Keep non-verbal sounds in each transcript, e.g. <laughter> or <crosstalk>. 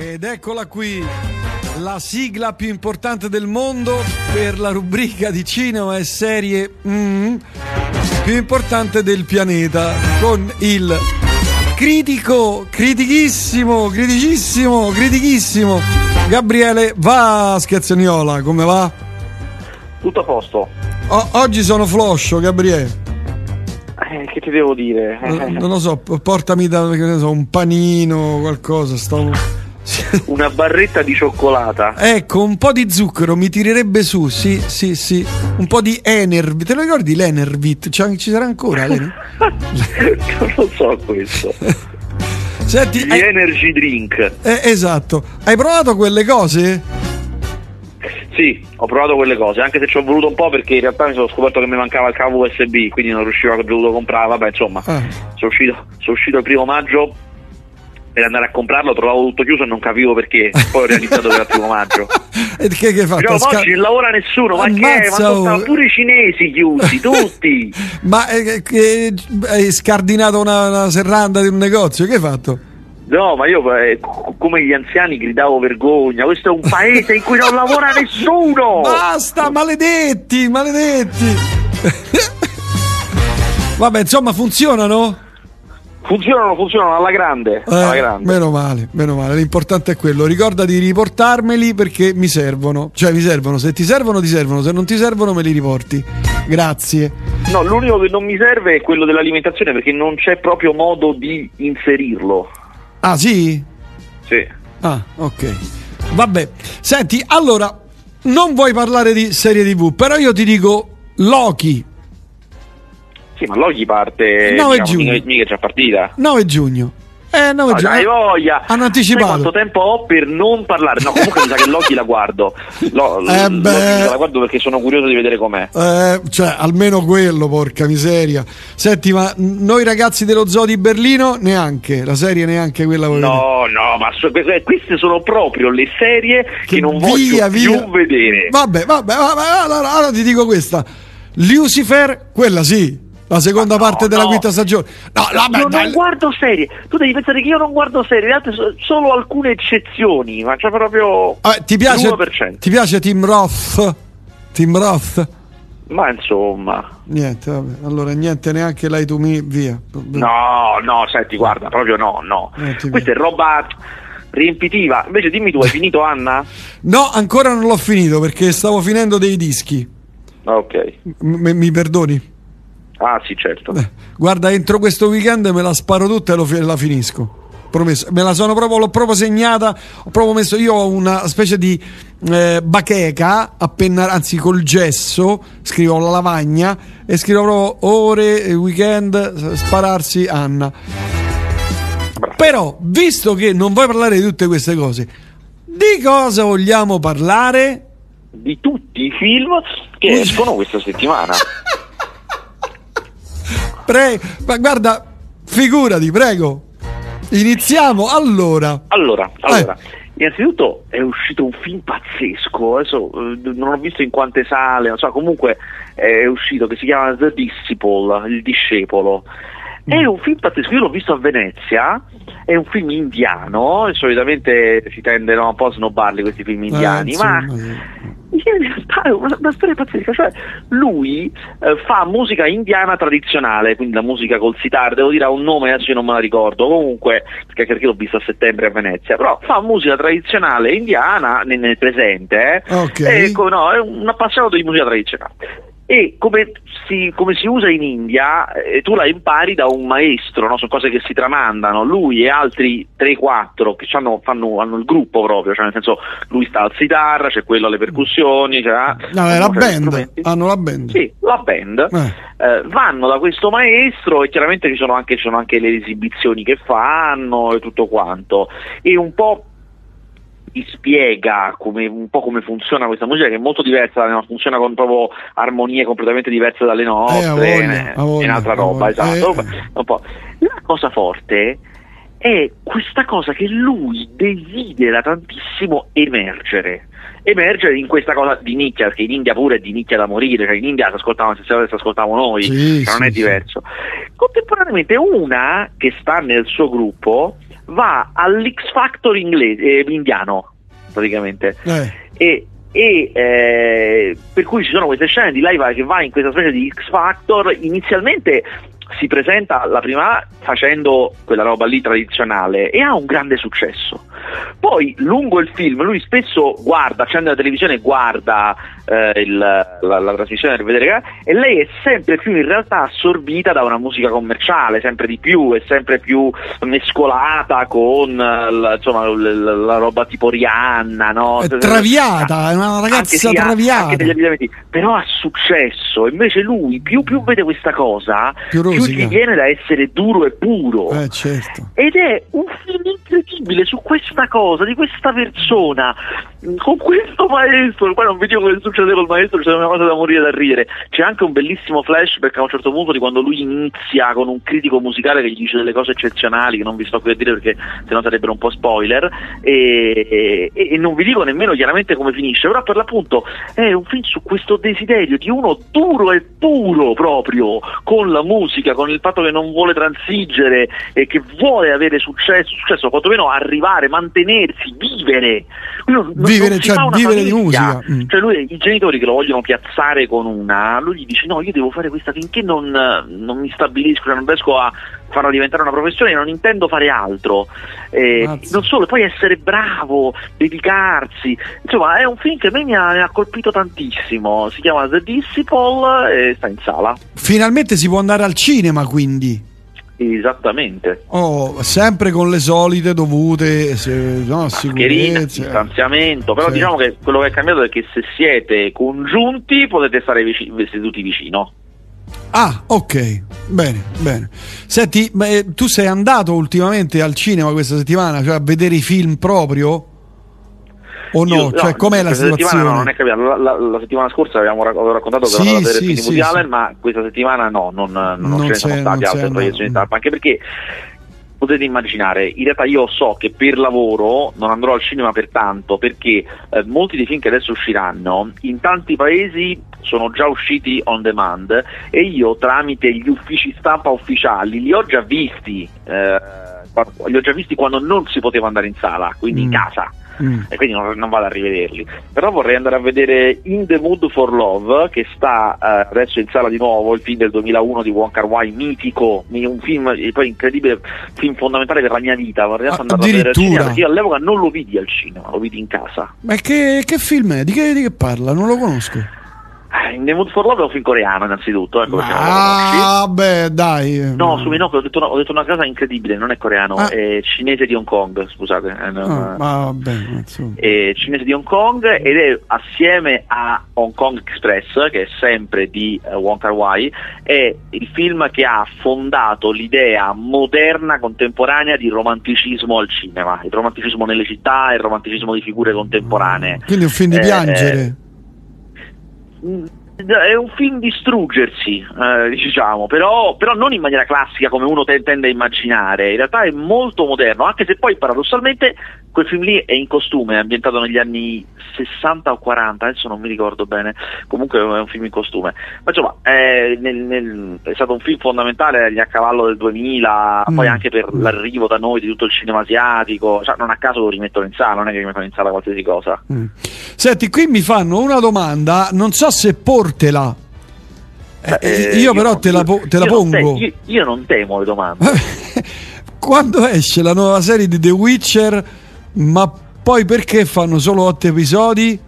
Ed eccola qui, la sigla più importante del mondo per la rubrica di cinema e serie mm, più importante del pianeta, con il critico, critichissimo, criticissimo, critichissimo Gabriele Vaschezzeniola, come va? Tutto a posto. O- oggi sono floscio, Gabriele. Eh, che ti devo dire? Non, non lo so, portami da so, un panino, qualcosa. Stavo... <laughs> Una barretta di cioccolata. Ecco, un po' di zucchero mi tirerebbe su, sì, sì, sì. Un po' di Enervit. Te lo ricordi l'Enervit? Cioè, ci sarà ancora? <laughs> non lo so questo. <laughs> Senti, Gli hai- energy drink. eh, esatto. Hai provato quelle cose? Sì, ho provato quelle cose, anche se ci ho voluto un po' perché in realtà mi sono scoperto che mi mancava il cavo USB, quindi non riuscivo a dovuto comprare. Vabbè, insomma, Ah. sono uscito, sono uscito il primo maggio per andare a comprarlo, trovavo tutto chiuso e non capivo perché. Poi ho realizzato che era il primo maggio. <laughs> E che, che fatto? Dicevo, Sca- oggi non lavora nessuno, ma che è? Ma Ammazza, sono oh. pure i cinesi chiusi, <laughs> tutti. Ma eh, che- hai scardinato una, una serranda di un negozio? Che hai fatto? No, ma io eh, co- come gli anziani gridavo vergogna, questo è un paese in cui non lavora nessuno! <laughs> Basta, maledetti, maledetti. Vabbè, insomma, funzionano? Funzionano, funzionano alla grande, alla Eh, grande. meno male, meno male. L'importante è quello. Ricorda di riportarmeli perché mi servono. Cioè, mi servono. Se ti servono, ti servono. Se non ti servono, me li riporti. Grazie. No, l'unico che non mi serve è quello dell'alimentazione perché non c'è proprio modo di inserirlo. Ah, sì? Sì. Ah, ok. Vabbè. Senti, allora, non vuoi parlare di serie TV, però io ti dico Loki, Sì, ma Loki parte. 9 diciamo, giugno. mica, è già partita. 9 giugno. Eh, 9 No, giugno. dai, voglia! Hanno Sai anticipato. quanto tempo ho per non parlare? No, comunque mi sa che Loki la guardo. Lo- <laughs> Eh beh. la guardo perché sono curioso di vedere com'è. Eh, cioè, almeno quello, porca miseria. Senti, ma noi ragazzi dello zoo di Berlino, neanche. La serie neanche quella vuoi vedere? No, no, ma so- que- queste sono proprio le serie che, non via, voglio via. più vedere. Vabbè, vabbè, vabbè, allora, allora ti dico questa. Lucifer, quella sì, la seconda no, parte della no. quinta stagione. No, vabbè, Io dai. non guardo serie, tu devi pensare che io non guardo serie, in realtà so- solo alcune eccezioni, ma c'è proprio Vabbè, ti piace, l'1%. ti piace Tim Roth? Tim Roth? Ma insomma, Niente, vabbè. Allora, niente neanche lei to me, via. no, no, senti, guarda, proprio no, no. Eh, ti Questa è roba riempitiva. Invece dimmi tu, hai <laughs> finito Anna? No, ancora non l'ho finito perché stavo finendo dei dischi. Ok. M- mi perdoni? Ah, sì, certo. Eh, Guarda, entro questo weekend me la sparo tutta e lo la finisco. Promesso. Me la sono proprio, l'ho proprio segnata. Ho proprio messo io ho una specie di eh, bacheca, appena, anzi col gesso, scrivo la lavagna e scrivo proprio ore, weekend, spararsi Anna. Bravo. Però, visto che non vuoi parlare di tutte queste cose, di cosa vogliamo parlare? Di tutti i film che escono questa settimana. <laughs> Pre- ma guarda, figurati, prego. Iniziamo allora. Allora, allora, Eh. innanzitutto è uscito un film pazzesco, adesso eh, non ho visto in quante sale, non so, comunque è uscito che si chiama The Disciple, il discepolo. È un film pazzesco, io l'ho visto a Venezia, è un film indiano, solitamente si tende no, un po' a snobbarli questi film indiani, Eh, ma in realtà è una, una storia pazzesca, cioè lui eh, fa musica indiana tradizionale, quindi la musica col sitar, devo dire ha un nome, adesso io non me la ricordo, comunque, perché, perché l'ho visto a settembre a Venezia, però fa musica tradizionale indiana nel, nel presente, eh. Ok. E, no, è un appassionato di musica tradizionale. E come si, come si usa in India, eh, tu la impari da un maestro, no? sono cose che si tramandano. Lui e altri 3-4 che c'hanno- fanno, hanno il gruppo proprio, cioè nel senso lui sta al sitar, c'è quello alle percussioni, c'è No, è la band. Hanno la band. Sì, la band. Eh. Eh, vanno da questo maestro e chiaramente ci sono anche, ci sono anche le esibizioni che fanno e tutto quanto. E un po' ti spiega come, un po' come funziona questa musica che è molto diversa, funziona con proprio armonie completamente diverse dalle nostre, Eh, voglia, eh, voglia, è un'altra roba, esatto. Eh. La cosa forte è questa cosa che lui desidera tantissimo emergere. Emergere in questa cosa di nicchia, perché in India pure è di nicchia da morire, cioè in India si ascoltavano la stessa cosa che ascoltavamo noi, Sì, cioè non sì, è sì. diverso. Contemporaneamente una che sta nel suo gruppo va all'X Factor inglese, eh, indiano, praticamente. Eh. E, e, eh, per cui ci sono queste scene di live che va in questa specie di X Factor. Inizialmente si presenta la prima facendo quella roba lì tradizionale e ha un grande successo. Poi lungo il film lui spesso guarda, accende la televisione e guarda eh, il, la, la, trasmissione per vedere e lei è sempre più in realtà assorbita da una musica commerciale, sempre di più, è sempre più mescolata con la, insomma, la, la roba tipo Rihanna, no? È traviata, è una ragazza anche traviata. Anche però ha successo, invece lui più, più vede questa cosa, più, più gli viene da essere duro e puro. Eh, certo. Ed è un film incredibile su questa cosa, di questa persona, con questo maestro, poi non vi dico che succede col maestro, c'è una cosa da morire da ridere. C'è anche un bellissimo flashback a un certo punto di quando lui inizia con un critico musicale che gli dice delle cose eccezionali, che non vi sto qui a dire perché sennò sarebbero un po' spoiler, e, e, e non vi dico nemmeno chiaramente come finisce, però per l'appunto è un film su questo desiderio di uno duro e puro proprio, con la musica, con il fatto che non vuole transigere e che vuole avere successo, successo quantomeno arrivare, mantenersi, vivere. Non, vivere, non cioè vivere di musica. Mm. Cioè lui, i genitori che lo vogliono piazzare con una, lui gli dice no, io devo fare questa finché non, non mi stabilisco, cioè non riesco a farla diventare una professione, non intendo fare altro. Eh, non solo, poi essere bravo, dedicarsi. Insomma, è un film che a me mi ha, mi ha colpito tantissimo. Si chiama The Disciple e sta in sala. Finalmente si può andare al cinema, quindi. Esattamente. Oh, sempre con le solite dovute se, no, sicurezza, distanziamento, però sì. diciamo che quello che è cambiato è che se siete congiunti potete stare vici- seduti vicino. Ah, ok, bene, bene. Senti, beh, tu sei andato ultimamente al cinema questa settimana, cioè a vedere i film proprio? O no? Io, cioè, no, com'è la situazione? No, non è capito. La, la, la, settimana scorsa avevamo raccontato che sì, vedere sì, film sì, di Allen, ma questa settimana no, non, non, non ce ne sono state altre proiezioni anche perché potete immaginare, in realtà io so che per lavoro non andrò al cinema per tanto perché eh, molti dei film che adesso usciranno in tanti paesi sono già usciti on demand e io tramite gli uffici stampa ufficiali li ho già visti, eh, li ho già visti quando non si poteva andare in sala, quindi mm. in casa mm. e quindi non, non, vado a rivederli. Però vorrei andare a vedere In the Mood for Love, che sta eh, adesso in sala di nuovo, il film del 2001 di Wong Kar Wai, mitico, un film poi incredibile, film fondamentale per la mia vita. Vorrei ah, andare a vedere al cinema perché io all'epoca non lo vidi al cinema, lo vidi in casa. Ma che, che film è? Di che, di che parla? Non lo conosco. Eh, in The Mood for Love è un film coreano innanzitutto ecco ah beh dai. No su Minocchio ho detto, una, ho detto una cosa incredibile non è coreano ah. è cinese di Hong Kong scusate eh, non, ah, vabbè, è cinese di Hong Kong ed è assieme a Hong Kong Express che è sempre di uh, Wong Kar Wai è il film che ha fondato l'idea moderna contemporanea di romanticismo al cinema il romanticismo nelle città il romanticismo di figure contemporanee. Quindi un film di eh, piangere. Mm, è un film di struggersi, eh, diciamo, però, però, non in maniera classica come uno tende a immaginare, in realtà è molto moderno, anche se poi paradossalmente quel film lì è in costume, è ambientato negli anni 60 o 40, adesso non mi ricordo bene, comunque è un film in costume, ma insomma è, nel, nel, è stato un film fondamentale a cavallo del 2000, mm. poi anche per l'arrivo da noi di tutto il cinema asiatico, cioè, non a caso lo rimettono in sala, non è che rimettono in sala qualsiasi cosa. Mm. Senti, qui mi fanno una domanda, non so se portela. Eh, eh, io, io però non, te la, po- te la pongo. Te, io, io non temo le domande. <laughs> Quando esce la nuova serie di The Witcher ma poi perché fanno solo otto episodi?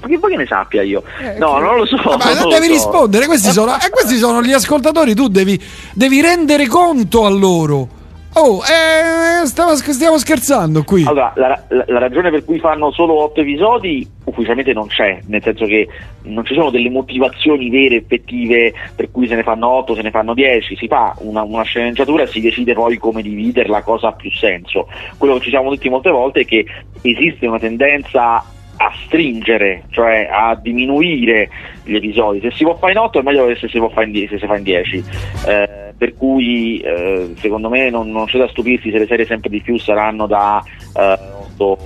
Perché poi che ne sappia io? Eh, no, che... non lo so. Ma non devi so. rispondere, questi sono, eh, questi sono gli ascoltatori, tu devi, devi rendere conto a loro. Oh, eh, stavo, stiamo scherzando qui. Allora, la, la, la, ragione per cui fanno solo otto episodi ufficialmente non c'è, nel senso che non ci sono delle motivazioni vere, effettive, per cui se ne fanno otto, se ne fanno dieci, si fa una, una sceneggiatura e si decide poi come dividerla, cosa ha più senso. Quello che ci siamo detti molte volte è che esiste una tendenza a stringere, cioè a diminuire gli episodi. Se si può fare in 8 è meglio che se si, fa in 10, se si fa in 10. Eh, per cui eh, secondo me non, non, c'è da stupirsi se le serie sempre di più saranno da eh, 8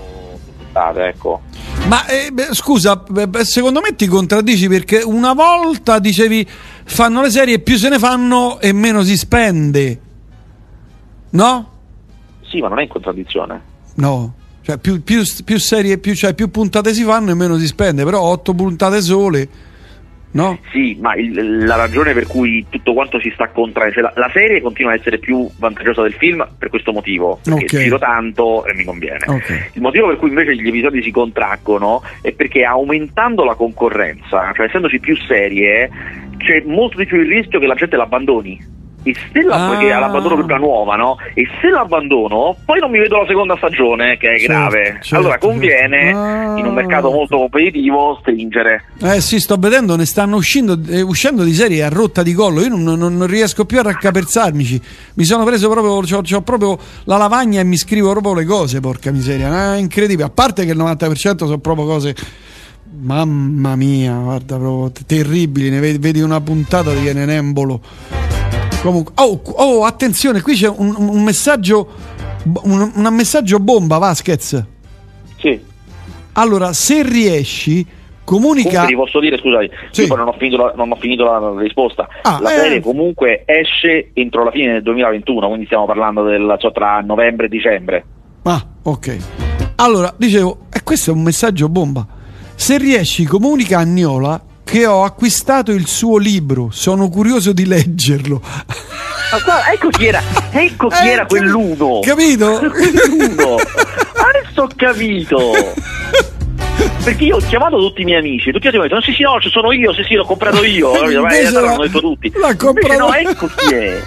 puntate, ecco. Ma eh, beh, scusa, beh, secondo me ti contraddici perché una volta dicevi fanno le serie più se ne fanno e meno si spende. No? Sì, ma non è in contraddizione. No, cioè più, più, più serie, più, cioè, più puntate si fanno e meno si spende, però otto puntate sole No? Sì, ma il, la ragione per cui tutto quanto si sta contraendo, cioè la, la, serie continua a essere più vantaggiosa del film per questo motivo, perché okay. giro tanto e mi conviene. Okay. Il motivo per cui invece gli episodi si contraggono è perché aumentando la concorrenza, cioè essendoci più serie, c'è molto di più il rischio che la gente l'abbandoni e se la, ah. l'abbandono quella nuova, no? E se l'abbandono, poi non mi vedo la seconda stagione, che è certo, grave. Certo, allora conviene, ah. in un mercato molto competitivo, stringere. Eh sì, sto vedendo, ne stanno uscendo, eh, uscendo di serie a rotta di collo. Io non, non, non riesco più a raccapezzarmici. Mi sono preso proprio, c'ho, proprio la lavagna e mi scrivo proprio le cose, porca miseria. È incredibile. A parte che il 90% sono proprio cose mamma mia, guarda, proprio terribili. Ne vedi, vedi una puntata di viene un embolo. Comunque, oh, oh, attenzione, qui c'è un, un messaggio, un, un, messaggio bomba, Vasquez. Sì. Allora, se riesci, comunica. Comunque ti posso dire, scusami, sì. non ho finito la, non ho finito la risposta. Ah, la eh... serie comunque esce entro la fine del 2021, quindi stiamo parlando del, cioè, tra novembre e dicembre. Ah, ok. Allora, dicevo, e questo è un messaggio bomba. Se riesci, comunica a Niola che ho acquistato il suo libro, sono curioso di leggerlo. Ma ecco chi era, ecco chi eh, era quell'uno. Capito? <laughs> quell'uno. Adesso ho capito. Perché io ho chiamato tutti i miei amici, tutti hanno detto: Sì, sì, no, ci sono io, sì, sì, l'ho comprato io. <laughs> Ma in l'hanno detto tutti. L'ha comprato. no, <laughs> ecco chi è.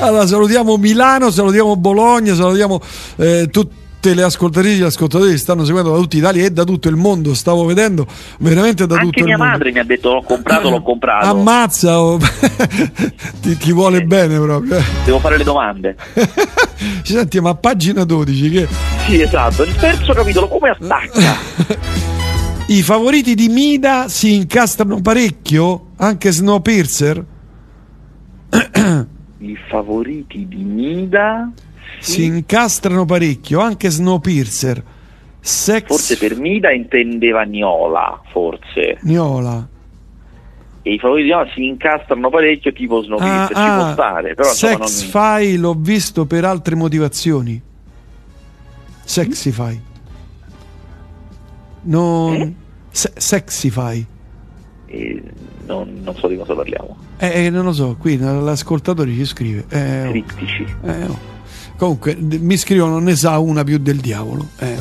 Allora, salutiamo Milano, salutiamo Bologna, salutiamo eh, tutti tutte le ascoltatrici e gli ascoltatori che stanno seguendo da tutta Italia e da tutto il mondo. Stavo vedendo veramente da Anche tutto il mondo. Anche mia madre mi ha detto l'ho comprato, l'ho comprato. Ammazza, oh. <laughs> ti, ti, vuole eh. bene proprio. Devo fare le domande. Ci <laughs> senti, ma a pagina 12 che... Sì, esatto. Il terzo capitolo come attacca? <laughs> I favoriti di Mida si incastrano parecchio, anche Snowpiercer. I favoriti di Mida si incastrano parecchio, anche Snowpiercer. Sex... Forse per Mida intendeva Niola, forse. Niola. E i favoriti di Niola si incastrano parecchio, tipo Snowpiercer, ah, ci ah, può stare. Però, Sex non... File l'ho visto per altre motivazioni. Sexify. Non... Eh? Se- Sexify. Eh, non, non, so di cosa parliamo. Eh, eh, non lo so, qui l'ascoltatore ci scrive. Eh, Criptici. Eh, oh. Comunque mi scrivono ne sa una più del diavolo. Eh,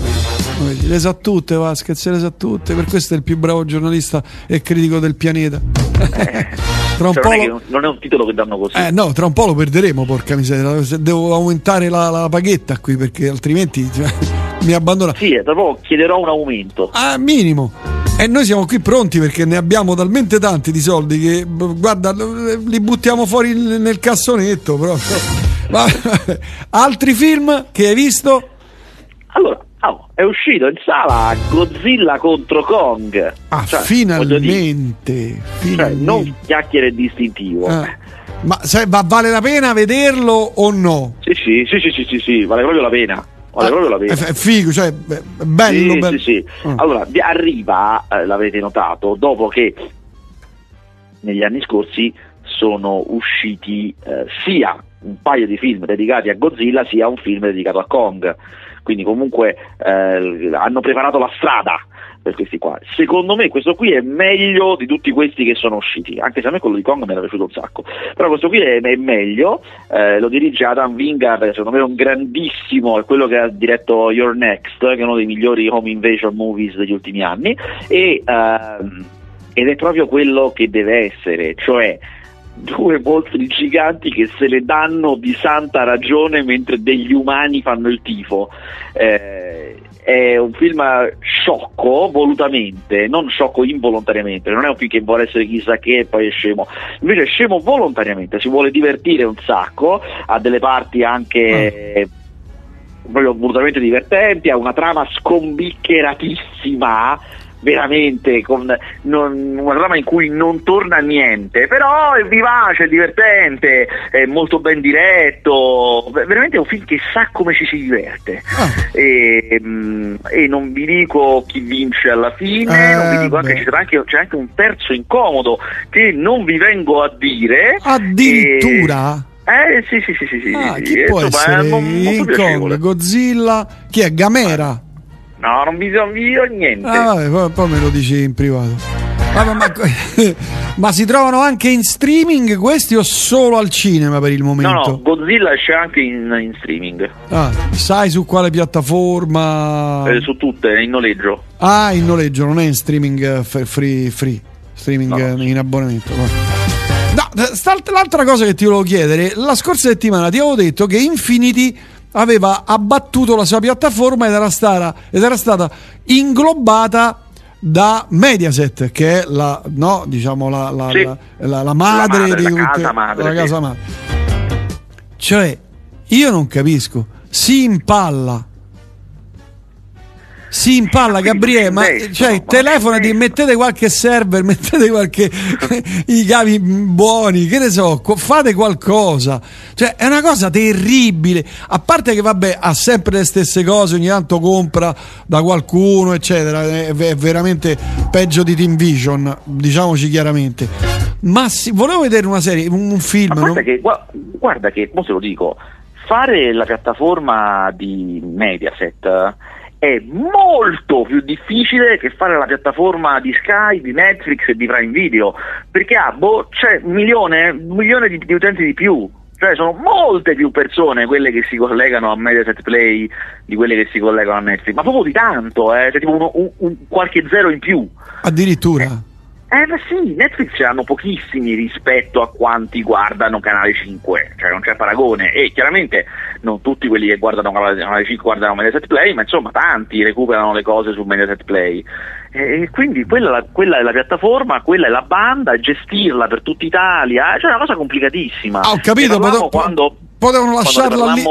le sa tutte, Vasquez, le sa tutte. Per questo è il più bravo giornalista e critico del pianeta. Eh, tra un cioè, po non, è lo... non, è un titolo che danno così. Eh, no, tra un po' lo perderemo, porca miseria. Devo aumentare la, la paghetta qui perché altrimenti cioè, mi abbandona. Sì, tra poco chiederò un aumento. Ah, minimo. E noi siamo qui pronti perché ne abbiamo talmente tanti di soldi che guarda, li buttiamo fuori nel cassonetto proprio. Ma, <laughs> altri film che hai visto? Allora, oh, è uscito in sala Godzilla contro Kong. Ah, cioè, finalmente, finalmente. Cioè, non chiacchiere distintivo. Ah. Ma se, va, vale la pena vederlo o no? Sì, sì, sì, sì, sì, sì, sì vale proprio la pena. Vale ah, proprio la pena. È, figo, cioè, bello. Sì, bello. sì, sì. Ah. Allora, arriva, eh, l'avete notato, dopo che negli anni scorsi sono usciti eh, sia un paio di film dedicati a Godzilla sia un film dedicato a Kong. Quindi comunque eh, hanno preparato la strada per questi qua. Secondo me questo qui è meglio di tutti questi che sono usciti, anche se a me quello di Kong mi era piaciuto un sacco. Però questo qui è, è meglio, eh, lo dirige Adam Wingard, secondo me è un grandissimo, è quello che ha diretto Your Next, che è uno dei migliori home invasion movies degli ultimi anni, e, ehm, ed è proprio quello che deve essere, cioè due mostri giganti che se le danno di santa ragione mentre degli umani fanno il tifo. Eh, è un film sciocco volutamente, non sciocco involontariamente, non è un film che vuole essere chissà che e poi è scemo, invece è scemo volontariamente, si vuole divertire un sacco, ha delle parti anche... Mm proprio volutamente divertenti, ha una trama scombiccheratissima veramente con non, una trama in cui non torna niente, però è vivace, è divertente, è molto ben diretto, veramente è un film che sa come ci si diverte. Ah. E, mm, e, non vi dico chi vince alla fine, eh, non vi dico anche, c'è anche, c'è anche un terzo incomodo che non vi vengo a dire. Addirittura? E, Eh sì, sì, sì, sì, sì. Ah, sì, chi può Insomma, essere è mo- molto King. Kong, Godzilla? Chi è? Gamera? No, non vi so io niente. Ah, vabbè, poi, poi me lo dici in privato. Vabbè, ma, <laughs> ma si trovano anche in streaming questi o solo al cinema per il no, momento? no, Godzilla esce anche in, in streaming, Ah, sai su quale piattaforma? eh, su tutte, in noleggio. Ah, in noleggio, non è in streaming eh, free, free. streaming No. eh, in abbonamento. No, No, sta- l'altra cosa che ti volevo chiedere, la scorsa settimana ti avevo detto che Infinity aveva abbattuto la sua piattaforma ed era stata, ed era stata inglobata da Mediaset, che è la, no, diciamo la, la- Sì. la- madre, La madre, di la casa madre, la sì. casa madre. Cioè, io non capisco, si impalla. Si impalla Gabriele, ma cioè, telefonati, mettete qualche server, <laughs> mettete qualche i cavi buoni, che ne so, fate qualcosa. Cioè, è una cosa terribile. A parte che vabbè, ha sempre le stesse cose, ogni tanto compra da qualcuno, eccetera. È, è veramente peggio di Team Vision, diciamoci chiaramente. Ma sì, volevo vedere una serie, un, un film. Ma guarda non- che, gua- guarda che, mo se lo dico, fare la piattaforma di Mediaset è molto più difficile che fare la piattaforma di Sky, di Netflix e di Prime Video, perché ha boh, c'è un milione, milione di, di utenti di più. Cioè sono molte più persone quelle che si collegano a Mediaset Play di quelle che si collegano a Netflix, ma proprio di tanto, eh, cioè tipo uno- un- un- qualche zero in più. Addirittura. Eh ma sì, Netflix ce l'hanno pochissimi rispetto a quanti guardano Canale 5, cioè non c'è paragone e chiaramente non tutti quelli che guardano Canale Canale 5 guardano Mediaset Play, ma insomma tanti recuperano le cose su Mediaset Play. E quindi quella, è la- quella è la piattaforma, quella è la banda, gestirla per tutta Italia, cioè è una cosa complicatissima. Ah, ho capito, parlavamo potevo- quando, potevano quando lasciarla lì.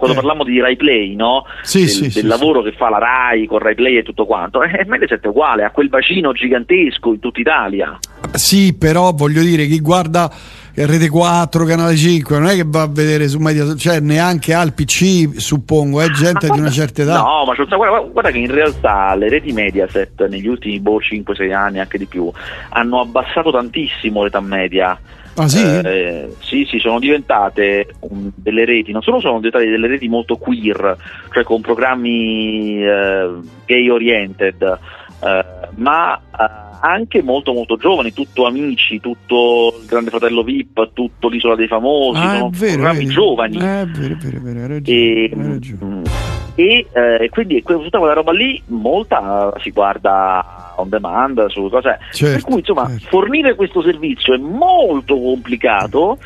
Parlammo- Quando Eh. parliamo di Rai Play, no? Sì, del, sì, del sì, lavoro che fa la Rai con Rai Play e tutto quanto, eh, Mediaset è uguale, ha quel bacino gigantesco in tutta Italia. Sì, però voglio dire, chi guarda Rete 4, Canale 5, non è che va a vedere su Media, cioè neanche al PC, suppongo, è gente Ma di una guarda- certa età. No, ma guarda, guarda che in realtà le reti Mediaset negli ultimi boh, 5-6 anni, anche di più, hanno abbassato tantissimo l'età media. Ah, sì? Eh, sì, sì, sono diventate um, delle reti, non solo sono diventate delle reti molto queer, cioè con programmi eh, gay oriented, eh, ma eh, anche molto molto giovani, tutto amici, tutto il Grande Fratello VIP, tutto l'Isola dei Famosi, Ah, sono vero, programmi vedi? giovani. Eh, è vero, è vero, è vero, hai ragione, E, hai ragione. mm, e, eh, quindi tutta quella roba lì, molta si guarda on demand, su cose. Certo, per cui insomma certo. fornire questo servizio è molto complicato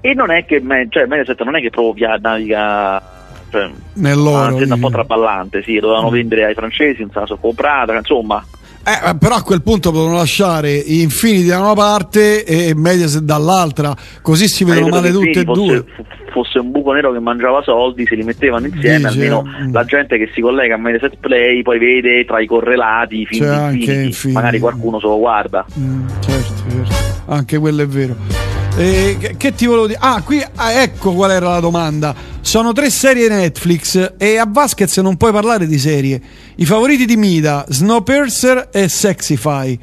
e non è che me- cioè, Mediaset non è che proprio via- naviga cioè, un'azienda un po' traballante, sì, dovevano Mm. vendere ai francesi, non so comprata, insomma. Eh, però a quel punto potevano lasciare Infinity da una parte e Mediaset dall'altra, così si io vedono male tutte e Infinity due. Fosse, fosse un buco nero che mangiava soldi, se li mettevano insieme, Dice, almeno mm. la gente che si collega a Mediaset Play poi vede tra i correlati i film Infinity, Infinity. magari qualcuno se lo guarda. Mm, certo, certo, anche quello è vero. Eh, che, ti volevo dire? Ah, qui ah, ecco qual era la domanda. Sono tre serie Netflix e a Vasquez non puoi parlare di serie. I favoriti di Mida, Snowpiercer e Sexify.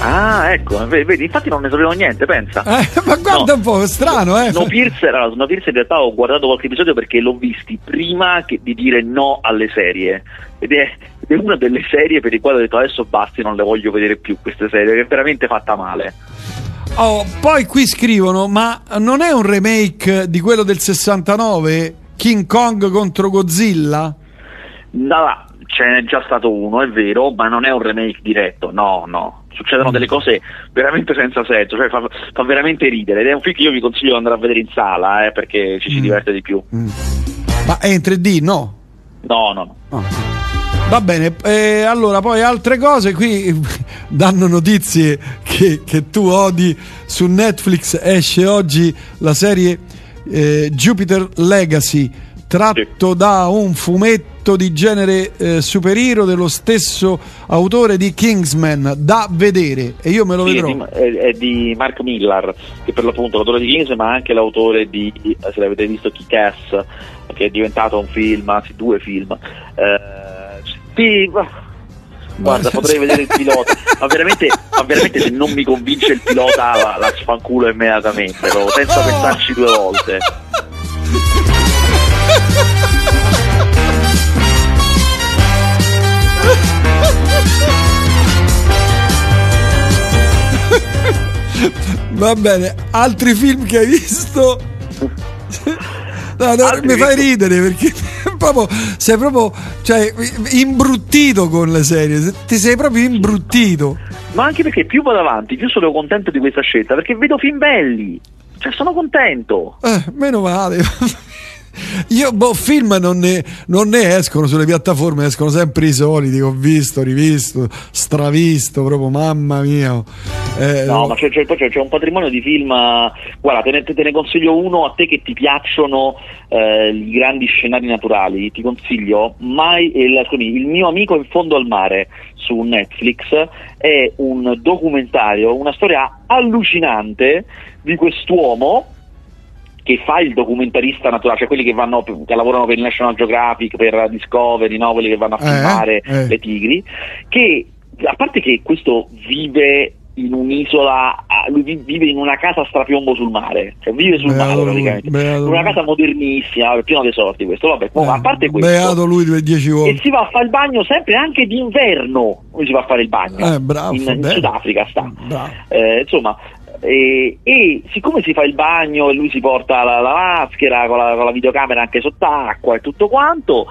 Ah, ecco, vedi, infatti non ne sapevo niente, pensa. Eh, ma guarda un po', strano, eh. Snowpiercer, allora, Snowpiercer in realtà ho guardato qualche episodio perché l'ho visti prima che- di dire no alle serie. Ed è, ed è una delle serie per le quali ho detto adesso basti, non le voglio vedere più queste serie, che è veramente fatta male. Oh, poi qui scrivono, ma non è un remake di quello del 69? King Kong contro Godzilla? No, ce n'è già stato uno, è vero, ma non è un remake diretto, no, no. Succedono delle cose veramente senza senso, cioè fa, fa veramente ridere. Ed è un film che io vi consiglio di andare a vedere in sala, eh, perché ci si Mm. diverte di più. Mm. Ma è in 3D? No. No, no, no. Ah. Va bene, eh, allora poi altre cose qui <laughs> danno notizie che, che tu odi su Netflix esce oggi la serie eh, Jupiter Legacy tratto da un fumetto di genere eh, superhero dello stesso autore di Kingsman da vedere e io me lo Sì, è, vedrò di, è- è di Mark Millar, che per l'appunto è l'autore di Kings, ma anche l'autore di, eh, se l'avete visto, Kick-Ass, che è diventato un film, anzi due film. Eh, sì, Guarda, potrei vedere il pilota, ma veramente, ma veramente se non mi convince il pilota la, la sfanculo immediatamente, proprio, senza pensarci due volte. Va bene, altri film che hai visto? <laughs> No, no, mi fai ridere perché <laughs> proprio, sei proprio cioè, imbruttito con le serie, ti sei proprio imbruttito. Ma anche perché più vado avanti, più sono contento di questa scelta, perché vedo film belli. Cioè, sono contento. Eh, meno male. <laughs> Io, boh, film non ne, non ne escono sulle piattaforme, escono sempre i soliti ho visto, rivisto, stravisto, proprio mamma mia. Eh, No, ma c'è, c'è- c'è, un patrimonio di film. Guarda, te ne, te ne consiglio uno a te che ti piacciono eh, i grandi scenari naturali. Ti consiglio mai il, scusami, il mio amico in fondo al mare su Netflix. È un documentario, una storia allucinante di quest'uomo che fa il documentarista naturale, cioè quelli che, vanno, che lavorano per il National Geographic, per Discovery, no? quelli che vanno a Eh, filmare eh. le tigri, che a parte che questo vive in un'isola, lui vi- vive in una casa a strapiombo sul mare, cioè vive sul Beato mare praticamente, beato una casa modernissima, pieno di sorti questo, vabbè, eh, ma a parte questo, Beato lui due- dieci e volte. si va a fare il bagno sempre anche d'inverno, lui si va a fare il bagno, Eh, bravo, in, in. Sudafrica sta. Eh, insomma, e, e siccome si fa il bagno e lui si porta la, la maschera con la, con la videocamera anche sott'acqua e tutto quanto,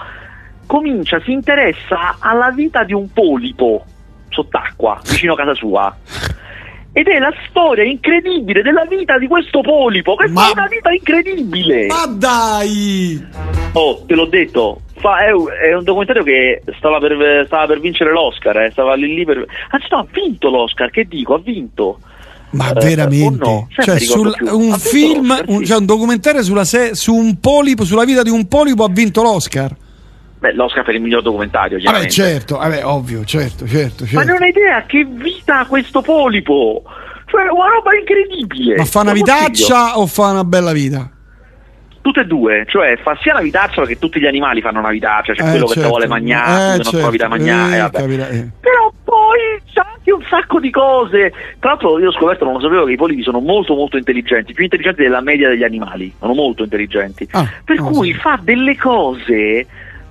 comincia, si interessa alla vita di un polipo sott'acqua vicino a casa sua. Ed è la storia incredibile della vita di questo polipo, che Ma- fa una vita incredibile. Ma dai! Oh, te l'ho detto, fa- è, un- è un documentario che stava per, stava per vincere l'Oscar, eh, stava lì lì per... Anzi no, ha vinto l'Oscar, che dico, ha vinto. Ma Eh, veramente? no? Cioè, ricordo sul- un Ha film, un, cioè un documentario sulla se- su un polipo, sulla vita di un polipo ha vinto l'Oscar. Beh, l'Oscar per il miglior documentario, Vabbè, chiaramente. certo, vabbè, ovvio, certo, certo, Ma certo. non hai idea che vita ha questo polipo! Cioè, una roba incredibile! Ma fa una vitaccia o fa una bella vita? Tutte e due, cioè fa sia una vitaccia perché tutti gli animali fanno una vitaccia, c'è Eh, quello che certo. te vuole mangiare, Eh, che non trovi da certo. mangiare, Eh, vabbè. Però poi un sacco di cose. Tra l'altro io ho scoperto, non lo sapevo, che i polipi sono molto molto intelligenti, più intelligenti della media degli animali, sono molto intelligenti. Ah, per cui fa delle cose,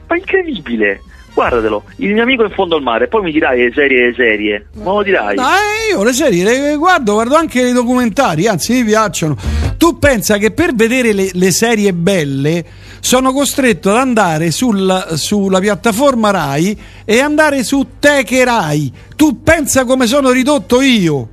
ma incredibile. Guardatelo, il mio amico in fondo al mare, poi mi dirai le serie le serie, ma lo dirai. Dai, io le serie le guardo, guardo anche i documentari, anzi mi piacciono. Tu pensa che per vedere le, le serie belle sono costretto ad andare sul- sulla piattaforma Rai e andare su Teche Rai. Tu pensa come sono ridotto io?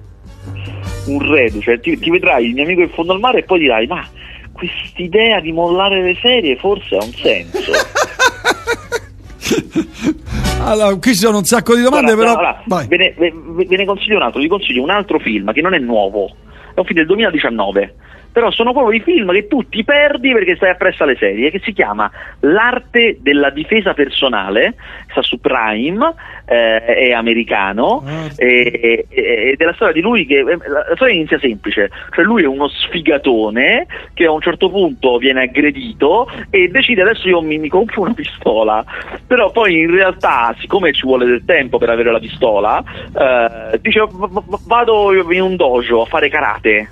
un reduce, cioè ti, ti vedrai il mio amico in fondo al mare e poi dirai ma quest'idea di mollare le serie forse ha un senso. <laughs> Allora, qui ci sono un sacco di domande, Guarda, però. vai. ve, ne, ve- ve ne consiglio un altro, vi consiglio un altro film che non è nuovo, è un film del 2019. Però sono proprio i film che tu ti perdi perché stai appresso alle serie, che si chiama L'arte della difesa personale, sta su Prime, eh, è americano, e- e- ed è la storia di lui che eh, la storia inizia semplice, cioè lui è uno sfigatone che a un certo punto viene aggredito e decide adesso io mi, mi compro una pistola, però poi in realtà siccome ci vuole del tempo per avere la pistola, eh, dice "V- v- vado in un dojo a fare karate.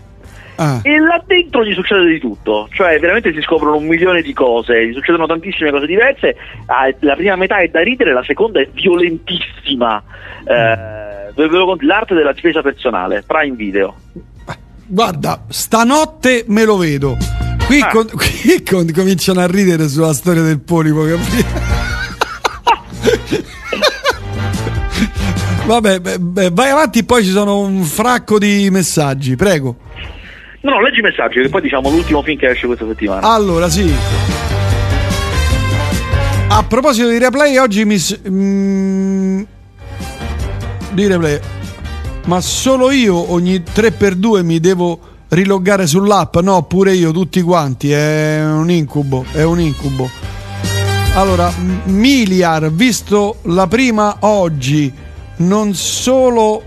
Ah. E là dentro gli succede di tutto, cioè veramente si scoprono un milione di cose, gli succedono tantissime cose diverse. Ah, la prima metà è da ridere, la seconda è violentissima. Eh, l'arte della difesa personale, Prime Video. Guarda, stanotte me lo vedo. Qui, Ah. con- qui con- cominciano a ridere sulla storia del polipo, capito? <laughs> Vabbè, beh, beh, vai avanti, poi ci sono un fracco di messaggi, prego. No, no, leggi i messaggi, che poi diciamo l'ultimo film che esce questa settimana. Allora, sì. A proposito di replay, oggi mi. mm, di replay. Ma solo io ogni 3x2 mi devo riloggare sull'app? No, pure io, tutti quanti. È un incubo. È un incubo. Allora, Miliar, visto la prima oggi, non solo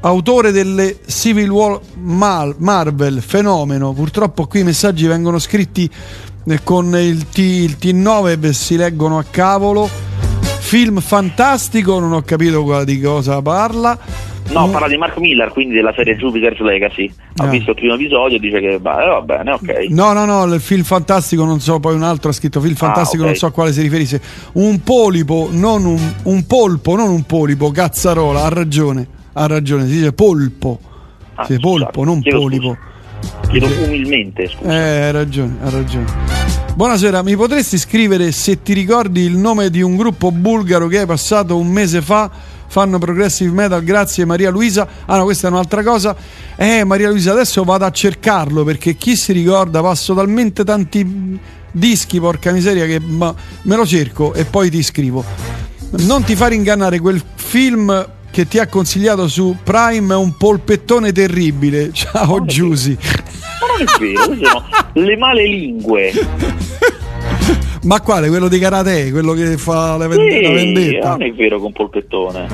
autore delle Civil War Marvel, fenomeno. Purtroppo qui i messaggi vengono scritti eh, con il, T, il T9 e si leggono a cavolo. film fantastico, non ho capito di cosa parla. No, parla di Mark Miller, quindi della serie Jupiter's Legacy. Ha eh. visto il primo episodio e dice che va, eh, va bene, ok. No, no, no, il film fantastico, non so, poi un altro ha scritto film ah, fantastico, ah, okay. non so a quale si riferisse. Un polipo, non un, un polpo, non un polipo, cazzarola, ha ragione, ha ragione, si dice polpo. Ah, sì, polpo, non Chiedo polipo. Scusa. Chiedo umilmente, scusa. Eh, hai ragione, ha ragione. Buonasera, mi potresti scrivere se ti ricordi il nome di un gruppo bulgaro che hai passato un mese fa fanno progressive metal, grazie Maria Luisa. Ah no, questa è un'altra cosa. Eh, Maria Luisa, adesso vado a cercarlo perché chi si ricorda, passo talmente tanti dischi, porca miseria, che ma, me lo cerco e poi ti scrivo. Non ti fare ingannare quel film che ti ha consigliato su Prime un polpettone terribile. <laughs> Ciao Giusy. Ma non è vero, le male lingue. <laughs> Ma quale? Quello di karate? Quello che fa la, vend- sì, la vendetta? Non è vero con polpettone.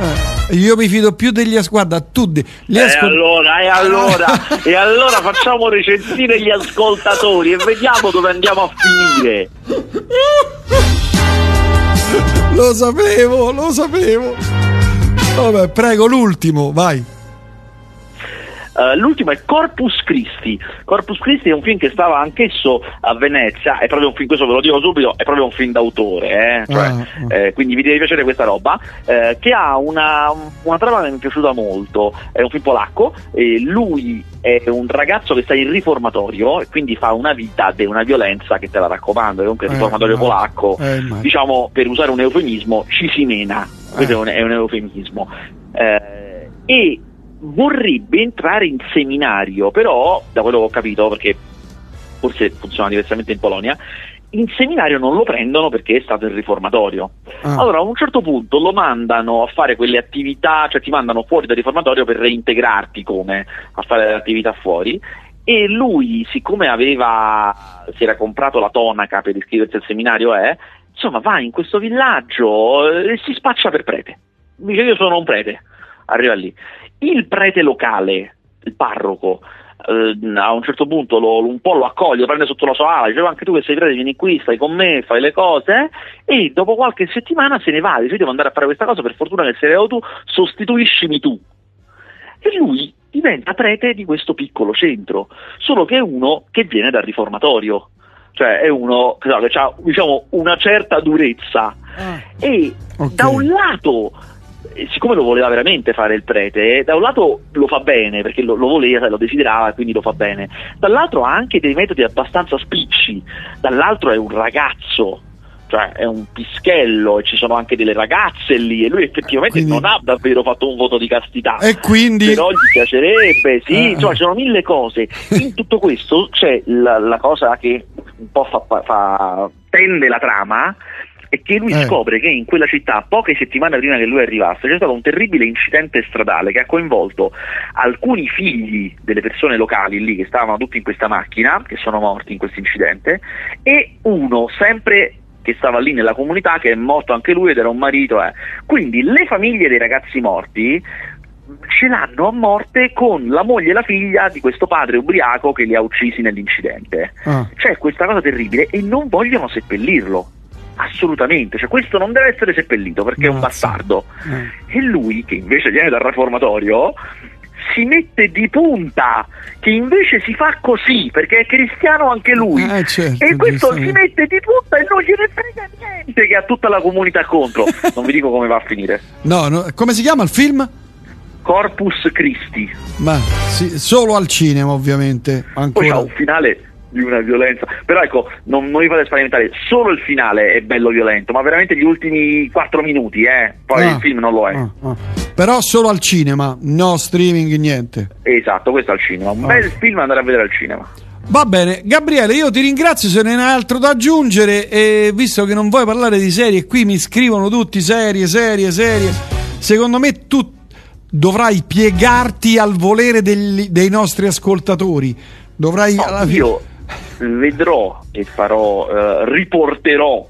Eh, io mi fido più degli. Guarda, tu de- li ascol- e allora, e allora, <laughs> e allora facciamo recensire gli ascoltatori e vediamo dove andiamo a finire. lo sapevo, lo sapevo. Vabbè, prego, l'ultimo, vai. Uh, l'ultimo è Corpus Christi. Corpus Christi è un film che stava anch'esso a Venezia, è proprio un film, questo ve lo dico subito, è proprio un film d'autore, eh? Cioè, ah, ah. Eh, quindi vi deve piacere questa roba, eh, che ha una, una, trama che mi è piaciuta molto, è un film polacco, lui è un ragazzo che sta in riformatorio e quindi fa una vita di una violenza che te la raccomando, è comunque il eh, riformatorio polacco, eh, diciamo per usare un eufemismo, ci si mena, questo è un, è un eufemismo. e vorrebbe entrare in seminario, però da quello che ho capito, perché forse funziona diversamente in Polonia, in seminario non lo prendono perché è stato il riformatorio. Ah. Allora a un certo punto lo mandano a fare quelle attività, cioè ti mandano fuori dal riformatorio per reintegrarti come a fare le attività fuori e lui siccome aveva si era comprato la tonaca per iscriversi al seminario eh, insomma va in questo villaggio e si spaccia per prete. Dice io sono un prete, arriva lì il prete locale, il parroco, eh, a un certo punto lo, un po' lo accoglie, lo prende sotto la sua ala, diceva anche tu che sei prete vieni qui, stai con me, fai le cose eh? e dopo qualche settimana se ne va, dice io devo andare a fare questa cosa, per fortuna che sei tu, sostituiscimi tu. E lui diventa prete di questo piccolo centro, solo che è uno che viene dal riformatorio, cioè è uno che ha diciamo, una certa durezza. Ah, e okay. da un lato siccome lo voleva veramente fare il prete, da un lato lo fa bene perché lo, lo voleva, lo desiderava, quindi lo fa bene, dall'altro ha anche dei metodi abbastanza spicci, dall'altro è un ragazzo, cioè è un pischello e ci sono anche delle ragazze lì e lui effettivamente quindi... non ha davvero fatto un voto di castità e quindi però gli piacerebbe sì eh. insomma ci sono mille cose in tutto questo c'è la, la cosa che un po' fa, fa, tende la trama è che lui eh. scopre che in quella città, poche settimane prima che lui arrivasse, c'è stato un terribile incidente stradale che ha coinvolto alcuni figli delle persone locali lì che stavano tutti in questa macchina, che sono morti in questo incidente, e uno sempre che stava lì nella comunità, che è morto anche lui ed era un marito. Eh. Quindi le famiglie dei ragazzi morti ce l'hanno a morte con la moglie e la figlia di questo padre ubriaco che li ha uccisi nell'incidente. Ah. C'è questa cosa terribile e non vogliono seppellirlo. Assolutamente, cioè questo non deve essere seppellito perché Grazie. è un bastardo. Eh. E lui, che invece viene dal reformatorio, si mette di punta, che invece si fa così perché è cristiano anche lui. Eh, certo, e questo si mette di punta e non gliene frega niente che ha tutta la comunità contro. <laughs> non vi dico come va a finire. No, no, come si chiama il film? Corpus Christi. Ma sì, solo al cinema, ovviamente. Ancora. Poi c'ha un finale di una violenza. Però ecco, non, non mi fate spaventare, solo il finale è bello violento, ma veramente gli ultimi 4 minuti, eh. Poi ah, il film non lo è. Ah, ah. Però solo al cinema, no streaming, niente. Esatto, questo al cinema. Un bel film andare a vedere al cinema. Va bene, Gabriele, io ti ringrazio se non hai altro da aggiungere e visto che non vuoi parlare di serie, qui mi scrivono tutti serie, serie, serie. Secondo me tu dovrai piegarti al volere degli, dei nostri ascoltatori. Dovrai no, alla fine... Io vedrò e farò, eh, riporterò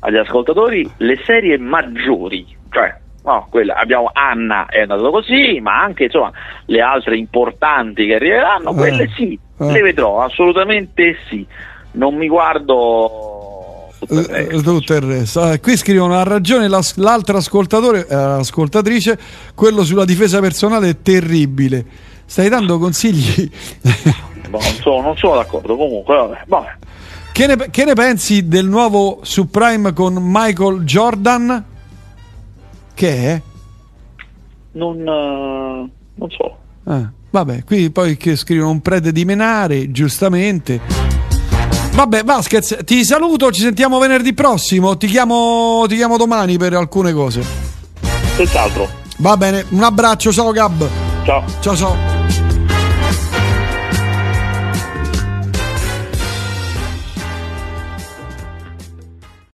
agli ascoltatori le serie maggiori, cioè no, quella, abbiamo Anna è andato così, ma anche insomma le altre importanti che arriveranno, quelle eh, sì, eh. le vedrò, assolutamente sì. Non mi guardo tutto il resto. tutto il resto. Qui scrivono ha ragione l'altro ascoltatore, eh, ascoltatrice, quello sulla difesa personale è terribile. Stai dando consigli? <laughs> Boh, non, sono, non sono d'accordo, comunque, vabbè, vabbè. che, ne, che ne pensi del nuovo su Prime con Michael Jordan? Che è? Non, eh, non so. Ah, vabbè, qui poi che scrivono un prete di Menare, giustamente. Vabbè, Vasquez, ti saluto, ci sentiamo venerdì prossimo. Ti chiamo, ti chiamo domani per alcune cose. Senz'altro. Va bene, un abbraccio, ciao Gab. Ciao. Ciao ciao.